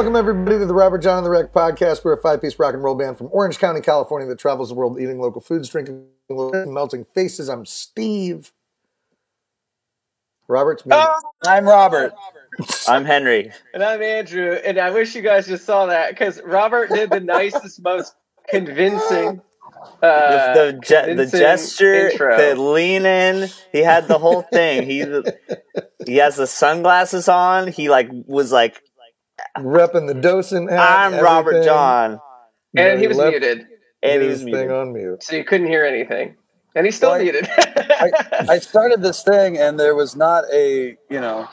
Welcome, everybody, to the Robert John and the Wreck podcast. We're a five piece rock and roll band from Orange County, California that travels the world eating local foods, drinking melting faces. I'm Steve. Robert's me. Oh, I'm Robert. I'm Henry. and I'm Andrew, and I wish you guys just saw that because Robert did the nicest, most convincing. Uh, the, the, ge- the gesture, intro. the lean in, he had the whole thing. He he has the sunglasses on. He like was like, Repping the docent. I'm Robert. John, and he was muted, and he was thing muted. on mute. so you couldn't hear anything, and he's still Well, I- muted. I started this thing and there was not a you know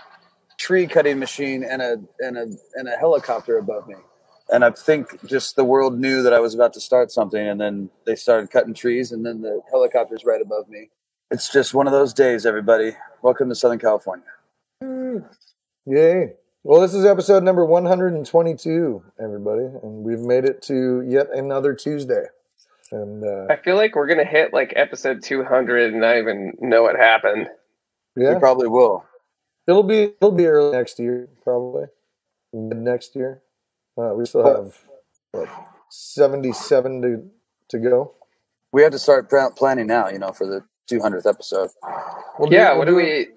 tree cutting machine and a and a and a helicopter above me. And I think just the world knew that I was about to start something, and then they started cutting trees, and then the helicopter's right above me. It's just one of those days, everybody. Welcome to Southern California. Mm. Yay. Well, this is episode number 122, everybody, and we've made it to yet another Tuesday. And uh, I feel like we're gonna hit like episode 200 and not even know what happened. yeah, We probably will. it'll be it'll be early next year, probably mid next year. Uh, we still have what, 77 to to go. We have to start planning now, you know, for the 200th episode. We'll yeah, we'll what do we?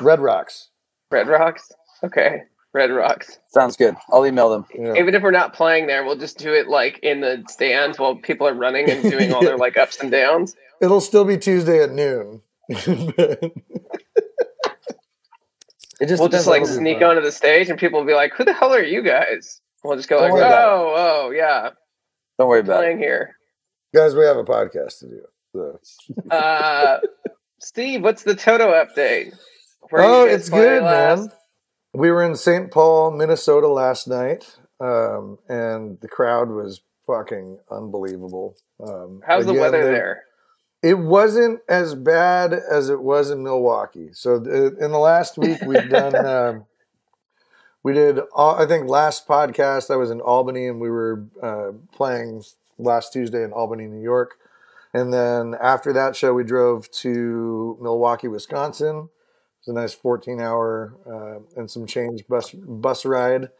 Red Rocks. Red Rocks. Okay, Red Rocks. Sounds good. I'll email them. Yeah. Even if we're not playing there, we'll just do it like in the stands while people are running and doing all their like ups and downs. It'll still be Tuesday at noon. It just We'll just like on that'll be sneak fun. onto the stage and people will be like, "Who the hell are you guys?" We'll just go Don't like, "Oh, oh, yeah, Don't worry about it. playing here." Guys, we have a podcast to do. So. Uh, Steve, what's the Toto update? Where Oh, it's good, last? man. We were in St. Paul, Minnesota last night, um, and the crowd was fucking unbelievable. Um, How's the weather they- there? It wasn't as bad as it was in Milwaukee. So the, in the last week, we've done. um, we did. all- I think last podcast I was in Albany, and we were uh, playing last Tuesday in Albany, New York. And then after that show, we drove to Milwaukee, Wisconsin. It was a nice 14 hour uh, and some change bus bus ride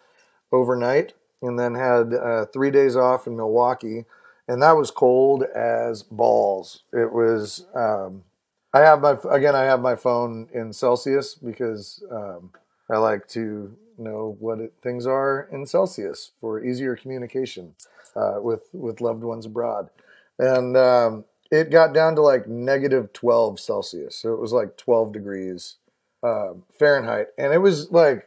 overnight, and then had uh, three days off in Milwaukee, and that was cold as balls. It was. Um, I have my again. I have my phone in Celsius because um, I like to know what it, things are in Celsius for easier communication uh, with with loved ones abroad, and um, it got down to like negative 12 Celsius, so it was like 12 degrees um, Fahrenheit, and it was like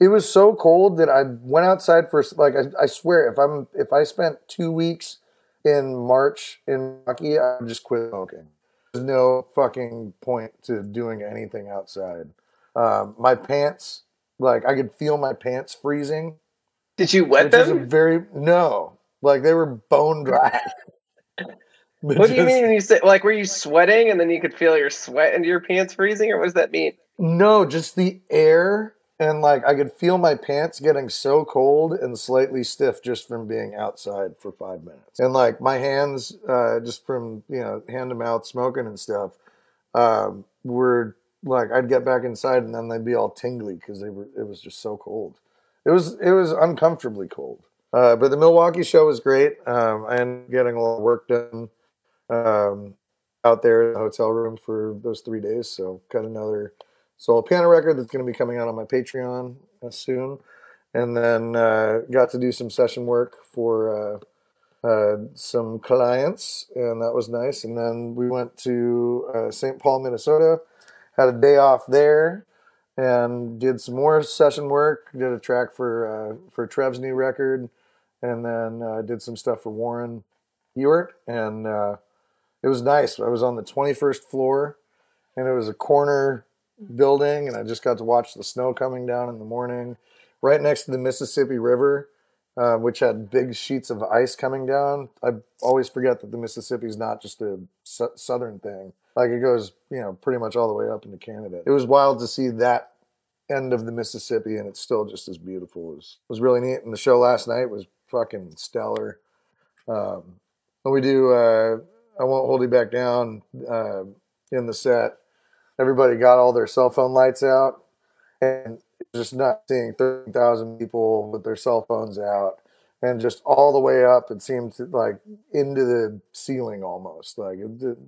it was so cold that I went outside for like I, I swear if I'm if I spent two weeks in March in Milwaukee, I would just quit smoking. There's no fucking point to doing anything outside. Um, my pants, like I could feel my pants freezing, Did you wet which is a them? very no, like they were bone dry. What do you mean when you say like were you sweating and then you could feel your sweat into your pants freezing, or what does that mean? No, just the air and like I could feel my pants getting so cold and slightly stiff just from being outside for five minutes, and like my hands, uh, just from you know hand to mouth smoking and stuff, um, were like I'd get back inside and then they'd be all tingly because they were it was just so cold. It was it was uncomfortably cold. Uh, but the Milwaukee show was great. Um, I ended up getting a lot of work done um, out there in the hotel room for those three days. So got another solo piano record that's going to be coming out on my Patreon uh, soon, and then uh, got to do some session work for uh, uh, some clients, and that was nice. And then we went to uh, St. Paul, Minnesota, had a day off there, and did some more session work. Did a track for for Trev's new record, and then did some stuff for Warren Ewart, and it was nice. I was on the 21st floor, and it was a corner building, and I just got to watch the snow coming down in the morning, right next to the Mississippi River, uh, which had big sheets of ice coming down. I always forget that the Mississippi is not just a su- southern thing; like it goes, you know, pretty much all the way up into Canada. It was wild to see that end of the Mississippi, and it's still just as beautiful. It was, was really neat. And the show last night was fucking stellar. Um, we do. Uh, I won't hold you back down. Uh, in the set, everybody got all their cell phone lights out, and just not seeing 30,000 people with their cell phones out and just all the way up. It seemed like into the ceiling almost. Like, it, it-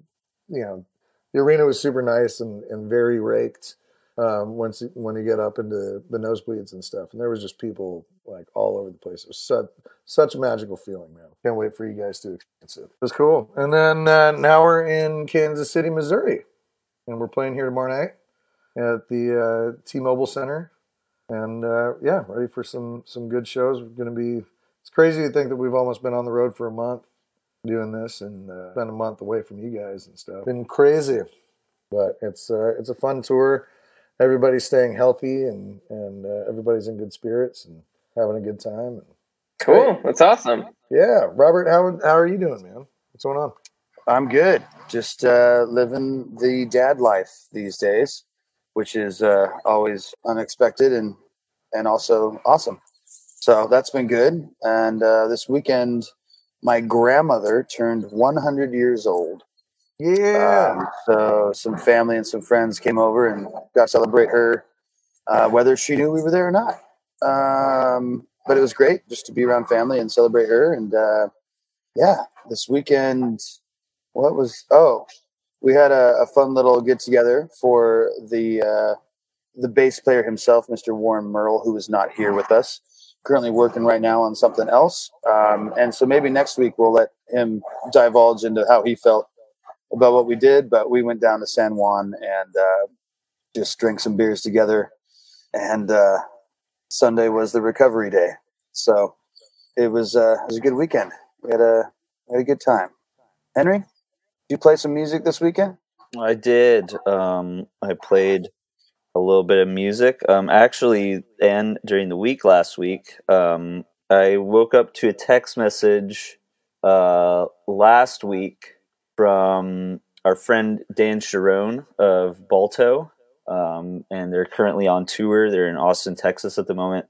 you know, the arena was super nice and, and very raked um, once when you get up into the nosebleeds and stuff. And there was just people like all over the place. It was such such a magical feeling, man. Can't wait for you guys to experience it. It was cool. And then uh, now we're in Kansas City, Missouri, and we're playing here tomorrow night at the uh, T-Mobile Center. And uh, yeah, ready for some some good shows. We're going to be. It's crazy to think that we've almost been on the road for a month doing this and uh, been a month away from you guys and stuff. Been crazy, but it's uh, it's a fun tour. Everybody's staying healthy and and uh, everybody's in good spirits and having a good time. And Cool. That's awesome. yeah, Robert, how how are you doing, man? What's going on? I'm good. Just uh, living the dad life these days, which is uh, always unexpected and and also awesome. So that's been good. And uh, this weekend, my grandmother turned 100 years old. Yeah, Um, so some family and some friends came over and got to celebrate her, uh, whether she knew we were there or not. Um, but it was great just to be around family and celebrate her. And uh, yeah, this weekend, what was? Oh, we had a, a fun little get together for the uh, the bass player himself, Mr. Warren Merle, who is not here with us. Currently working right now on something else, um, and so maybe next week we'll let him divulge into how he felt about what we did, but we went down to San Juan and uh, just drank some beers together. And uh, Sunday was the recovery day, so it was uh, it was a good weekend. We had a we had a good time. Henry, you play some music this weekend? I did. Um, I played a little bit of music. Um, actually, and during the week last week, um, I woke up to a text message uh, last week from our friend Dan Sharon of Balto, um, and they're currently on tour. They're in Austin, Texas at the moment.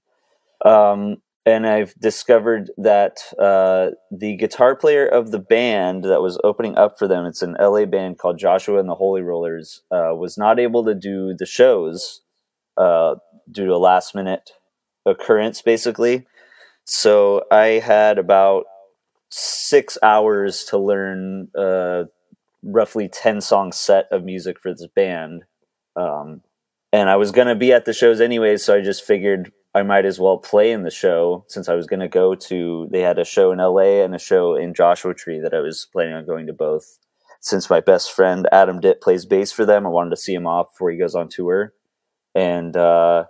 Um, and I've discovered that uh, the guitar player of the band that was opening up for them, it's an LA band called Joshua and the Holy Rollers, uh, was not able to do the shows uh, due to a last minute occurrence, basically. So I had about six hours to learn a roughly 10 song set of music for this band. Um, and I was going to be at the shows anyways, so I just figured I might as well play in the show since I was going to go to. They had a show in LA and a show in Joshua Tree that I was planning on going to both. Since my best friend Adam Ditt plays bass for them, I wanted to see him off before he goes on tour, and uh,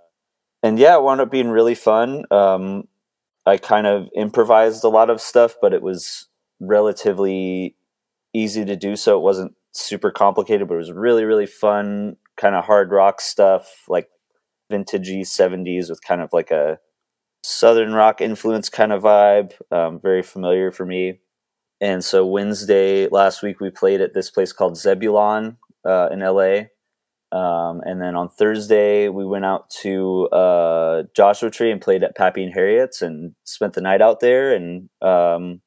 and yeah, it wound up being really fun. Um, I kind of improvised a lot of stuff, but it was relatively easy to do so. It wasn't super complicated, but it was really really fun. Kind of hard rock stuff, like vintagey 70s with kind of like a southern rock influence kind of vibe um, very familiar for me. And so wednesday last week we played at this place called zebulon uh, in la um, and then on thursday we went out to uh, joshua tree and played at pappy and harriet's and spent the night out there and um,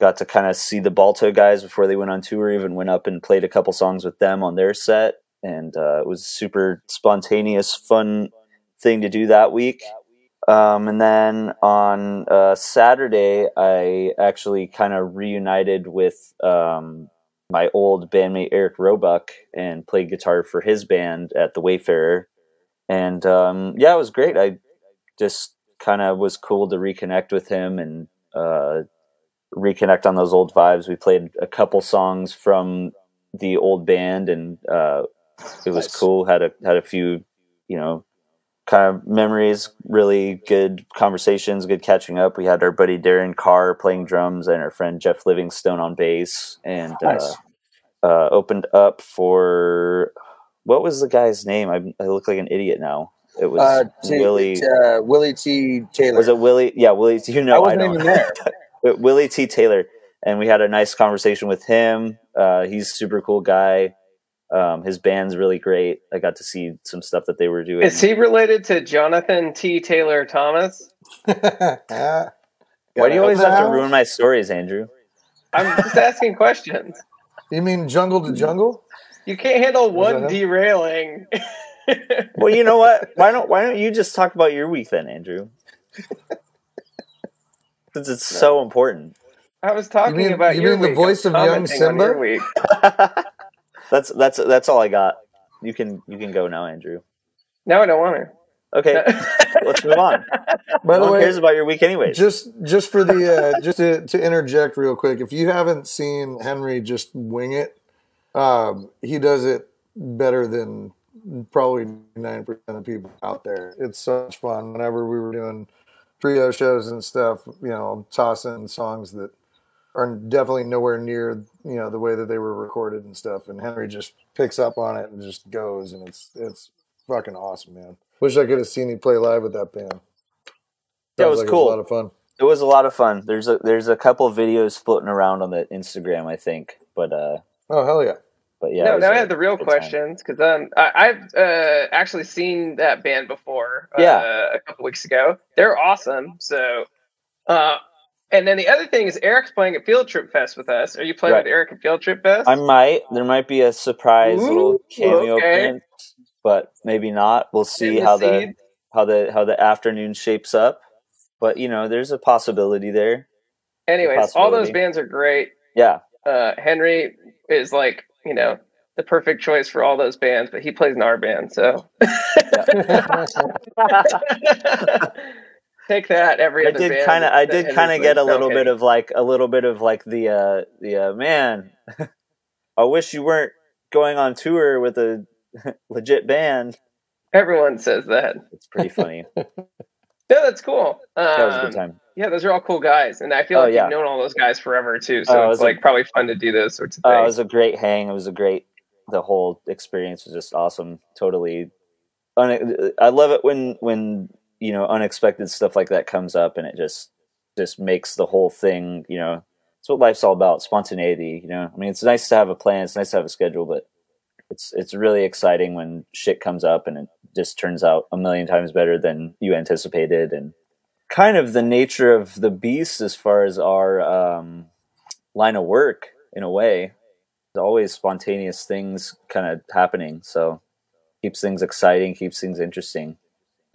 got to kind of see the balto guys before they went on tour even went up and played a couple songs with them on their set. And uh, it was super spontaneous fun thing to do that week. Um, and then on uh, Saturday, I actually kind of reunited with um, my old bandmate Eric Roebuck and played guitar for his band at the Wayfarer. And um, yeah, it was great. I just kind of was cool to reconnect with him and uh, reconnect on those old vibes. We played a couple songs from the old band, and uh, it was Nice. cool. Had a had a few, you know, kind of memories. Really good conversations. Good catching up. We had our buddy Darren Carr playing drums and our friend Jeff Livingstone on bass, and Nice. uh, uh, opened up for what was the guy's name? I, I look like an idiot now. It was Uh, T- Willie. uh, Willie T. Taylor. Was it Willie? Yeah, Willie. You know, I I, wasn't don't. even there. Willie T. Taylor, and we had a nice conversation with him. Uh, he's a super cool guy. Um, his band's really great. I got to see some stuff that they were doing. Is he related to Jonathan T. Taylor Thomas? Why do you always What the have to ruin my stories, Andrew? I'm just asking questions. You mean jungle to jungle? You can't handle one him? derailing. well, you know what? Why don't Why don't you just talk about your week then, Andrew? Since it's so important. I was talking mean- about you your mean the week. voice of young commenting on your Simba? Week. that's that's that's all I got. You can you can go now, Andrew. No, I don't want to. Okay, let's move on. By no the one way, cares about your week anyways. just just for the uh, just to, to interject real quick, if you haven't seen Henry just wing it, um, he does it better than probably ninety percent of people out there. It's such fun. Whenever we were doing trio shows and stuff, you know, tossing songs that are definitely nowhere near you know the way that they were recorded and stuff, and Henry just picks up on it and just goes, and it's it's fucking awesome, man. Wish I could have seen you play live with that band. That yeah, it was like cool. a lot of fun. it was a lot of fun. There's a there's a couple of videos floating around on the Instagram, I think. But uh, Oh hell yeah! but yeah. no, was now a I have the real questions because um, I, I've uh, actually seen that band before. Uh, Yeah. a couple weeks ago. They're awesome. So, uh, and then the other thing is Eric's playing at Field Trip Fest with us. Are you playing Right. with Eric at Field Trip Fest? I might. There might be a surprise Ooh, little cameo okay. appearance, but maybe not. We'll see the how the how the how the afternoon shapes up. But you know, there's a possibility there. Anyways, all those bands are great. Yeah, Uh, Henry is like you know the perfect choice for all those bands, but he plays in our band, so take that. Every I did kind of. I did kind of get a little bit of like a little bit of like the uh the uh, man. I wish you weren't going on tour with a legit band. Everyone says that. It's pretty funny. No, that's cool. Um, that was a good time. Yeah, those are all cool guys, and I feel Oh, like yeah. you've known all those guys forever too. Oh, So it it's a- like probably fun to do those sorts of Uh, it was a great hang. It was a great. The whole experience was just awesome. Totally. I love it when when you know unexpected stuff like that comes up, and it just just makes the whole thing. You know, it's what life's all about: spontaneity. You know, I mean, it's nice to have a plan. It's nice to have a schedule, but it's it's really exciting when shit comes up and it just turns out a million times better than you anticipated, and kind of the nature of the beast as far as our um, line of work in a way there's always spontaneous things kind of happening so keeps things exciting keeps things interesting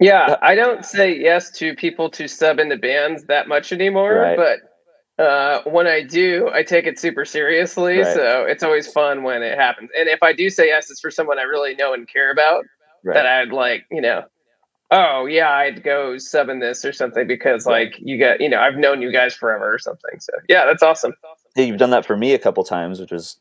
yeah, I don't say yes to people to sub into bands that much anymore, Right. but uh, when I do, I take it super seriously. Right. So it's always fun when it happens. And if I do say yes, it's for someone I really know and care about. right that I'd like, you know, oh yeah, I'd go sub in this or something because like you got, you know, I've known you guys forever or something. So yeah, that's awesome. Yeah, you've done that for me a couple times which was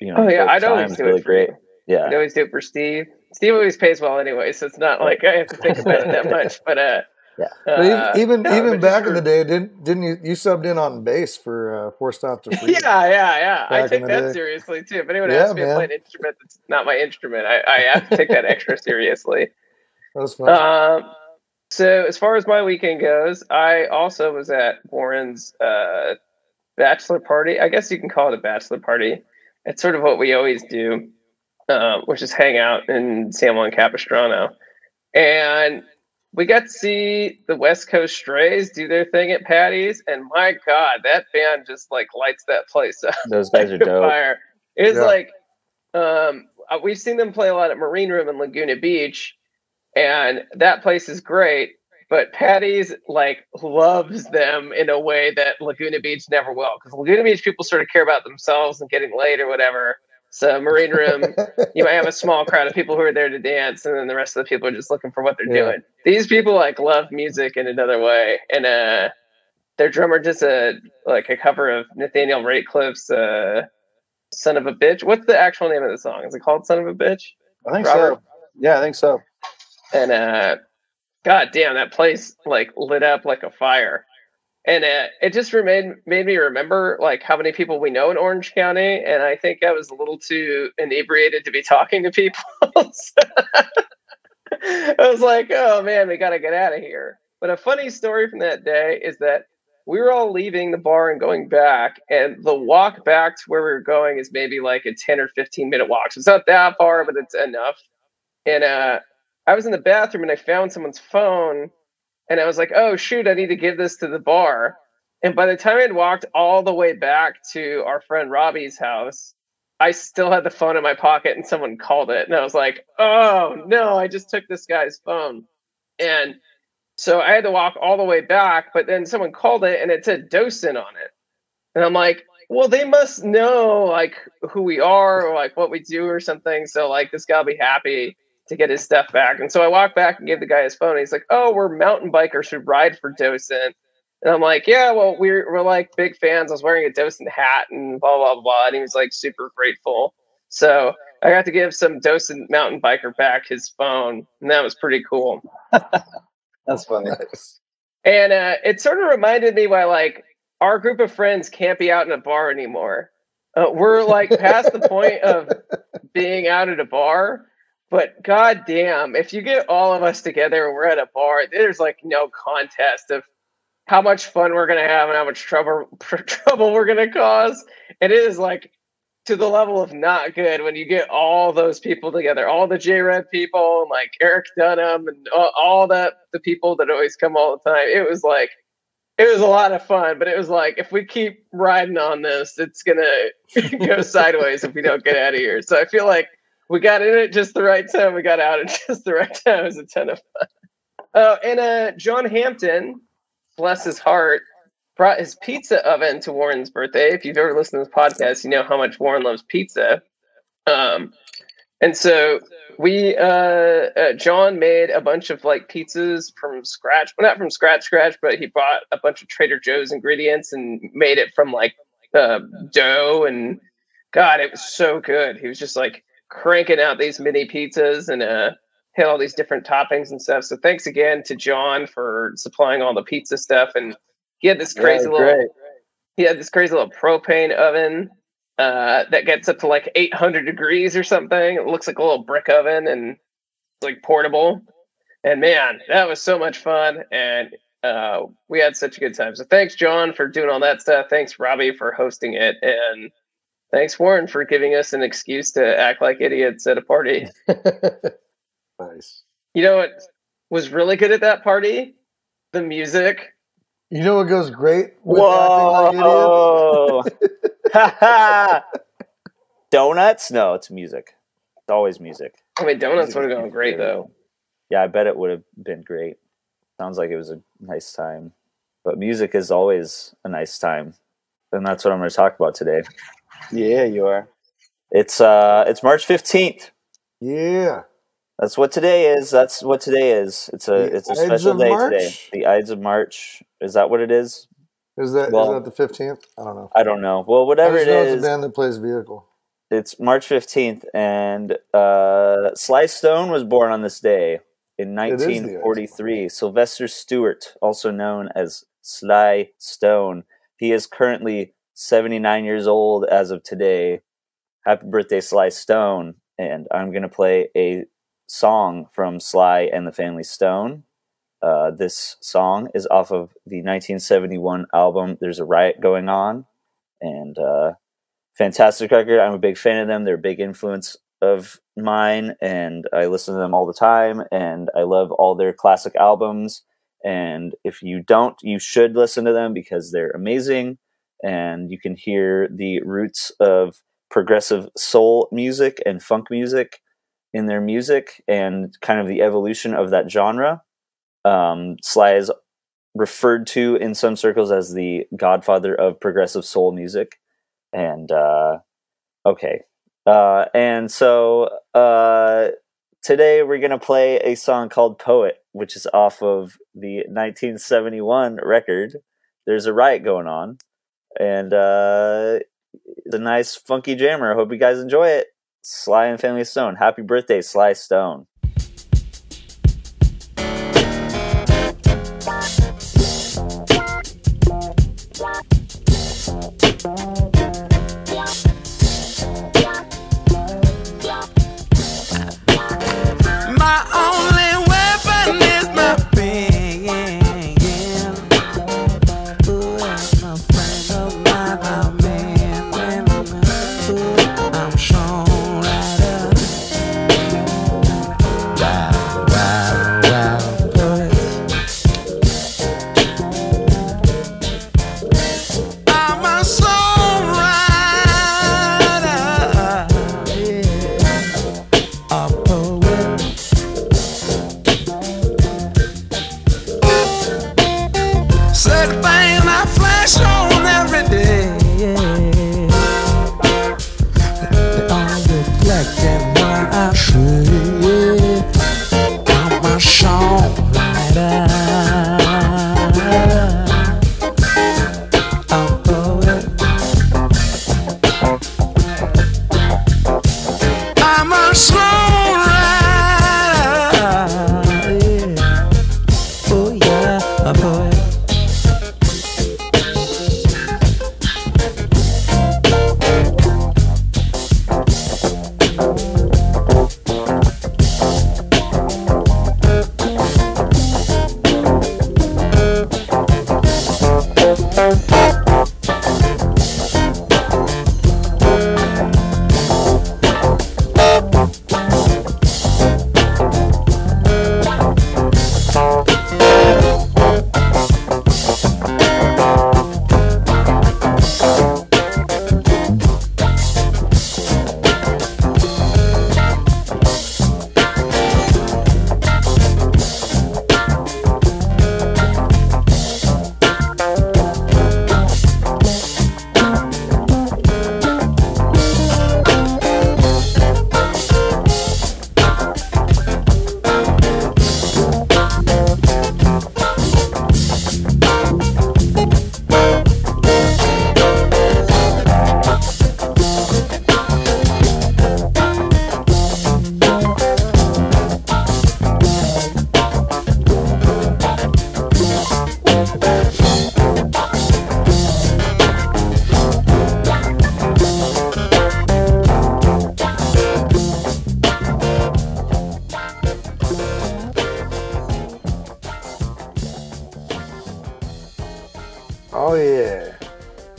you know Oh yeah, I'd always do really it for great yeah I'd always do it for Steve. Steve always pays well anyway, so it's not like I have to think about it that much. But uh, Yeah. Uh, even even, no, even but back in the day, didn't didn't you you subbed in on bass for uh, Four Stop to Freedom? Yeah, yeah, yeah. I take that day. seriously too. If anyone Yeah, asks me to play an instrument that's not my instrument, I, I have to take that extra seriously. that was fun. Um, so as far as my weekend goes, I also was at Warren's uh, bachelor party. I guess you can call it a bachelor party. It's sort of what we always do, uh, which is hang out in San Juan Capistrano, and we got to see the West Coast Strays do their thing at Patty's, and my God, that band just like lights that place up those guys are like a dope fire. It's Yeah. like um, uh, we've seen them play a lot at Marine Room in Laguna Beach, and that place is great. But Patty's like loves them in a way that Laguna Beach never will, because Laguna Beach people sort of care about themselves and getting laid or whatever. So Marine Room, you might have a small crowd of people who are there to dance, and then the rest of the people are just looking for what they're Yeah. doing. These people like love music in another way, and uh, their drummer just a like a cover of Nathaniel Rateliff's uh, "Son of a Bitch." What's the actual name of the song? Is it called "Son of a Bitch"? I think Robert? so. Yeah, I think so. And uh, God damn, that place like lit up like a fire. And uh, it just remained made me remember like how many people we know in Orange County, and I think I was a little too inebriated to be talking to people. So- I was like, "Oh man, we got to get out of here." But a funny story from that day is that we were all leaving the bar and going back, and the walk back to where we were going is maybe like a ten or fifteen minute walk. So it's not that far, but it's enough. And uh, I was in the bathroom and I found someone's phone and I was like, oh shoot, I need to give this to the bar. And by the time I'd walked all the way back to our friend Robbie's house, I still had the phone in my pocket and someone called it. And I was like, oh no, I just took this guy's phone. And so I had to walk all the way back, but then someone called it and it said docent on it. And I'm like, well, they must know like who we are or like what we do or something. So like this guy'll be happy to get his stuff back. And so I walked back and gave the guy his phone. he's like, oh, we're mountain bikers who ride for docent. And I'm like, yeah, well, we're we're like big fans. I was wearing a docent hat and blah blah blah. And he was like super grateful. So I got to give some docent mountain biker back his phone, and that was pretty cool. That's funny. And uh, it sort of reminded me why like our group of friends can't be out in a bar anymore. Uh, we're like past the point of being out at a bar, but goddamn, if you get all of us together and we're at a bar, there's like no contest of how much fun we're gonna have and how much trouble trouble we're gonna cause. And it is like to the level of not good when you get all those people together, all the J Red people, and like Eric Dunham, and all, all that the people that always come all the time. It was like it was a lot of fun, but it was like if we keep riding on this, it's gonna go sideways if we don't get out of here. So I feel like we got in at just the right time, we got out at just the right time. It was a ton of fun. Oh, and uh, John Hampton, bless his heart, brought his pizza oven to Warren's birthday. If you've ever listened to this podcast, you know how much Warren loves pizza. Um, and so we, uh, uh, John made a bunch of like pizzas from scratch. Well, not from scratch, scratch, but he bought a bunch of Trader Joe's ingredients and made it from like uh, dough. And God, it was so good. He was just like cranking out these mini pizzas and uh, had all these different toppings and stuff. So thanks again to John for supplying all the pizza stuff. And he had this crazy Yeah, little great. he had this crazy little propane oven uh, that gets up to like 800 degrees or something. It looks like a little brick oven and it's like portable. And man, that was so much fun. And uh, we had such a good time. So thanks, John, for doing all that stuff. Thanks, Robbie, for hosting it. And thanks, Warren, for giving us an excuse to act like idiots at a party. nice. You know what was really good at that party? The music. You know what goes great with acting like? Whoa! Donuts? No, it's music. It's always music. I mean, donuts would have gone great, though. Yeah, I bet it would have been great. Sounds like it was a nice time. But music is always a nice time. And that's what I'm going to talk about today. Yeah, you are. It's uh it's March 15th. Yeah. That's what today is. That's what today is. It's a The it's a special day March? today. The Ides of March. Is that what it is? Is that is Well- that the fifteenth? I don't know. I don't know. Well, whatever it know it's is, a band that plays vehicle. it's March 15th, and uh, Sly Stone was born on this day in It is the Ides of 1943. Sylvester Stewart, also known as Sly Stone, he is currently 79 years old as of today. Happy birthday, Sly Stone! And I'm going to play a song from Sly and the Family Stone. Uh, this song is off of the 1971 album There's a Riot Going On. And uh, fantastic record. I'm a big fan of them. They're a big influence of mine, and I listen to them all the time. And I love all their classic albums. And if you don't, you should listen to them because they're amazing. And you can hear the roots of progressive soul music and funk music in their music and kind of the evolution of that genre. Um, Sly is referred to in some circles as the godfather of progressive soul music and uh okay. Uh and so uh today we're gonna play a song called poet which is off of the 1971 record. There's a riot going on and uh it's a nice funky jammer. Hope you guys enjoy it. Sly and family stone. Happy birthday sly stone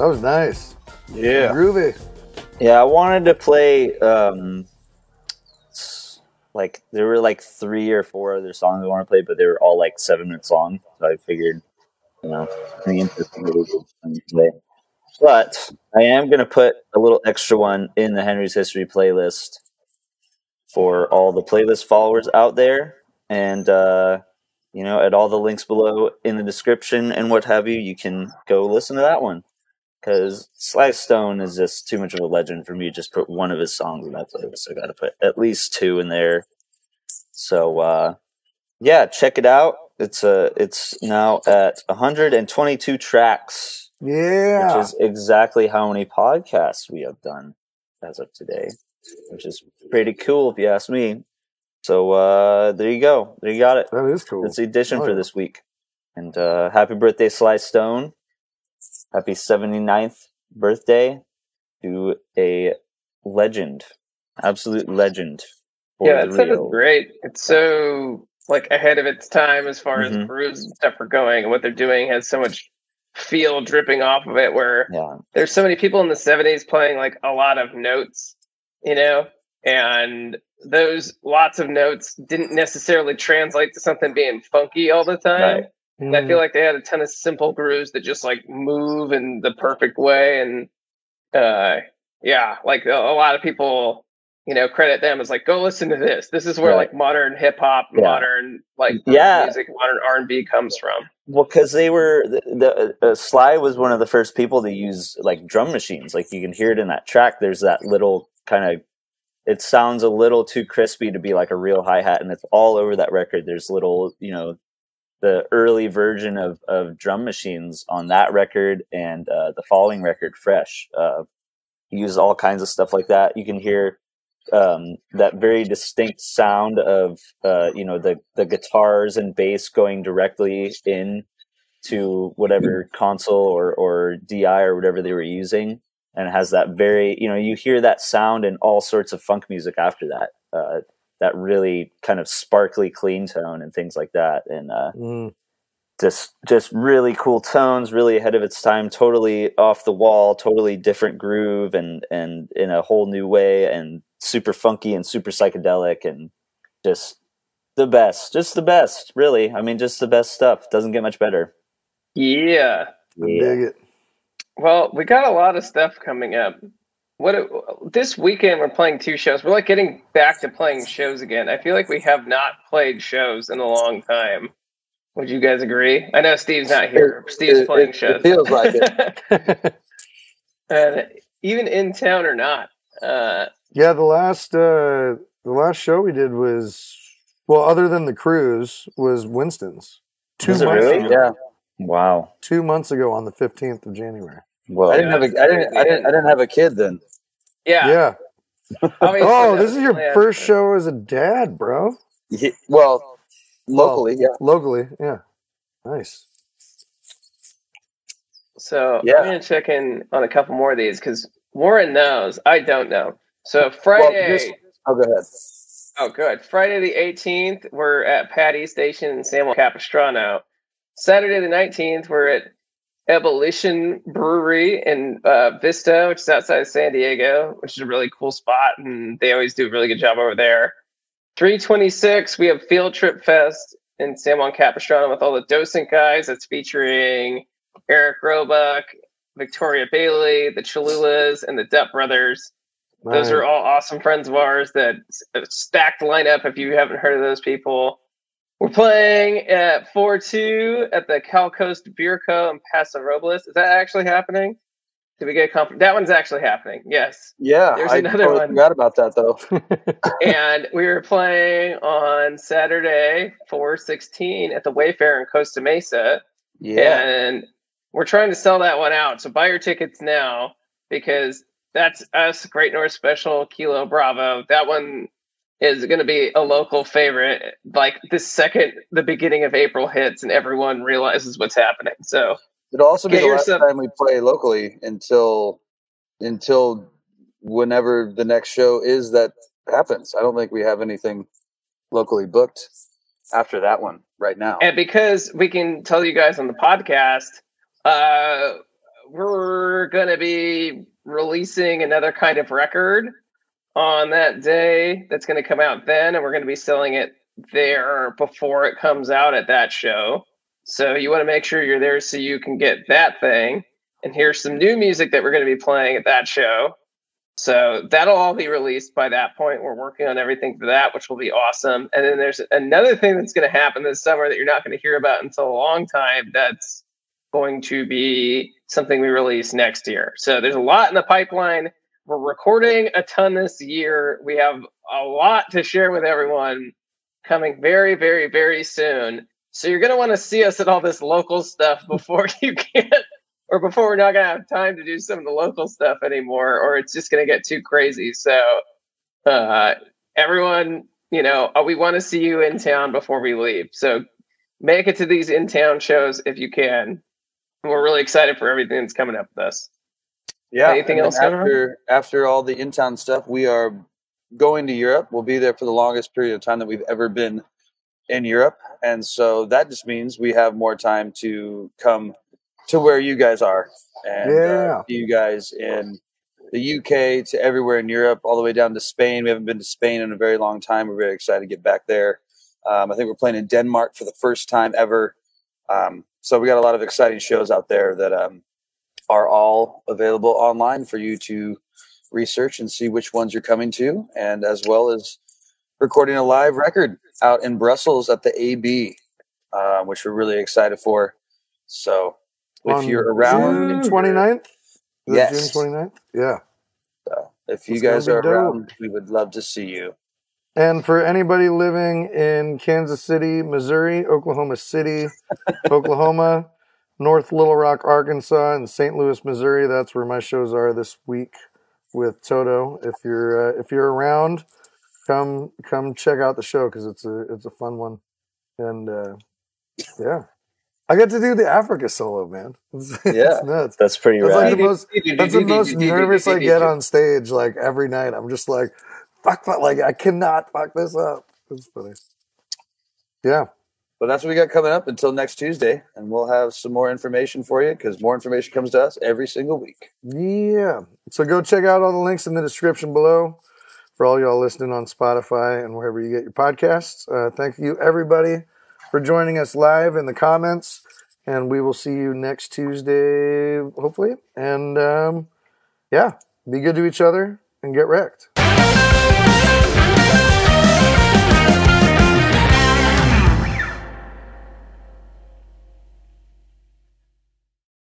That was nice. Yeah. Groovy. Yeah, I wanted to play um like there were like three or four other songs I want to play, but they were all like seven minutes long. So I figured, you know, the interesting maybe we'll play. But I am gonna put a little extra one in the Henry's History playlist for all the playlist followers out there. And uh you know, at all the links below in the description and what have you, you can go listen to that one because Sly Stone is just too much of a legend for me to just put one of his songs in that playlist. I got to put at least two in there. So uh, yeah, check it out. It's uh, it's now at 122 tracks, Yeah. which is exactly how many podcasts we have done as of today, which is pretty cool if you ask me. So uh, there you go. There you got it. that is cool. That's the edition Oh, for yeah. this week. And uh, happy birthday, Sly Stone. Happy 79th birthday to a legend. Absolute legend. for yeah, that stuff is great. It's so like ahead of its time as far Mhm. as grooves and stuff are going, and what they're doing has so much feel dripping off of it. Where Yeah. there's so many people in the 70s playing like a lot of notes, you know, and those lots of notes didn't necessarily translate to something being funky all the time. Right. And I feel like they had a ton of simple grooves that just like move in the perfect way. And uh, yeah, like a, a lot of people, you know, credit them as like, go listen to this. This is where Right. like modern hip hop, Yeah. modern like Yeah. music, modern R and B comes from. Well, because they were the, the uh, Sly was one of the first people to use like drum machines. Like you can hear it in that track. There's that little kind of. It sounds a little too crispy to be like a real hi hat, and it's all over that record. There's little, you know, the early version of of drum machines on that record and uh, the following record, Fresh. Uh, he uses all kinds of stuff like that. You can hear um, that very distinct sound of uh, you know the the guitars and bass going directly in to whatever console or or DI or whatever they were using, and it has that very you know you hear that sound in all sorts of funk music after that. Uh, that really kind of sparkly clean tone and things like that, and uh, Mm. just just really cool tones, really ahead of its time, totally off the wall, totally different groove, and and in a whole new way, and super funky and super psychedelic, and just the best, just the best, really. I mean, just the best stuff. Doesn't get much better. Yeah. I dig it. Well, we got a lot of stuff coming up. What this weekend we're playing two shows. We're like getting back to playing shows again. I feel like we have not played shows in a long time. Would you guys agree? I know Steve's not here. Steve's it- playing it- shows. it feels like it. and even in town or not. Uh, Yeah, the last uh the last show we did was well, other than the cruise, was Winston's. Two months really? ago. Yeah. Wow. Two months ago on the fifteenth of January. Well, I didn't have a I didn't I didn't I didn't have a kid then. yeah. Yeah. obviously Oh, this is your planned, first but- show as a dad, bro. Ye- Well, locally, yeah. Locally, yeah. Nice. So Yeah. I'm gonna check in on a couple more of these because Warren knows. I don't know. So Well, Friday. this- oh, go ahead. Oh, good. Friday the 18th, we're at Patty Station in San Juan Capistrano. Saturday the 19th, we're at Ebullition Brewery in uh, Vista, which is outside of San Diego, which is a really cool spot, and they always do a really good job over there. 326, we have Field Trip Fest in San Juan Capistrano with all the docent guys. That's featuring Eric Roebuck, Victoria Bailey, the Chalulas, and the Dutt Brothers. Those are all awesome friends of ours that a stacked lineup if you haven't heard of those people. We're playing at 4 2 at the Cal Coast Beer Co. in Paso Robles. Is that actually happening? Did we get a conf- That one's actually happening. Yes. Yeah, There's I another totally one. forgot about that though. and we were playing on Saturday, 416 at the Wayfarer in Costa Mesa. Yeah, And we're trying to sell that one out. So buy your tickets now because that's us, Great North Special, Kilo Bravo. That one is going to be a local favorite. Like the second the beginning of April hits and everyone realizes what's happening. So it'll also be the last yourself- time we play locally until until whenever the next show is that happens. I don't think we have anything locally booked after that one right now. And because we can tell you guys on the podcast, uh, we're going to be releasing another kind of record on that day that's going to come out then, and we're going to be selling it there before it comes out at that show. So you want to make sure you're there so you can get that thing. And here's some new music that we're going to be playing at that show. So that'll all be released by that point. We're working on everything for that, which will be awesome. And then there's another thing that's going to happen this summer that you're not going to hear about until a long time. That's going to be something we release next year. So there's a lot in the pipeline. We're recording a ton this year. We have a lot to share with everyone coming very, very, very soon. So you're going to want to see us at all this local stuff before you get or before we're not going to have time to do some of the local stuff anymore, or it's just going to get too crazy. So, uh, everyone, you know, uh, we want to see you in town before we leave. So, make it to these in town shows if you can. We're really excited for everything that's coming up with us. Yeah. Anything else after after all the in town stuff, we are going to Europe. We'll be there for the longest period of time that we've ever been in Europe, and so that just means we have more time to come to where you guys are and uh, Yeah. see you guys in the UK to everywhere in Europe, all the way down to Spain. We haven't been to Spain in a very long time. We're very excited to get back there. Um, I think we're playing in Denmark for the first time ever. Um, so we got a lot of exciting shows out there that um, are all available online for you to research and see which ones you're coming to, and as well as recording a live record out in Brussels at the AB, uh, which we're really excited for. So if On you're around, June 29th? Yes. June 29th? Yeah. so if you It's guys are dope. around, we would love to see you. And for anybody living in Kansas City, Missouri, Oklahoma City, Oklahoma, North Little Rock, Arkansas, and St. Louis, Missouri, that's where my shows are this week with Toto. If you're uh, if you're around, come come check out the show because it's a it's a fun one, and uh, yeah, I get to do the Africa solo, man. It's, Yeah. it's nuts. That's pretty That's like the most that's the most nervous I get on stage. Like every night, I'm just like, fuck, fuck, like I cannot fuck this up. It's funny. Yeah, But that's what we got coming up until next Tuesday, and we'll have some more information for you because more information comes to us every single week. yeah. So go check out all the links in the description below for all y'all listening on Spotify and wherever you get your podcasts. Uh, thank you everybody for joining us live in the comments, and we will see you next Tuesday, hopefully. And um, yeah, be good to each other and get wrecked.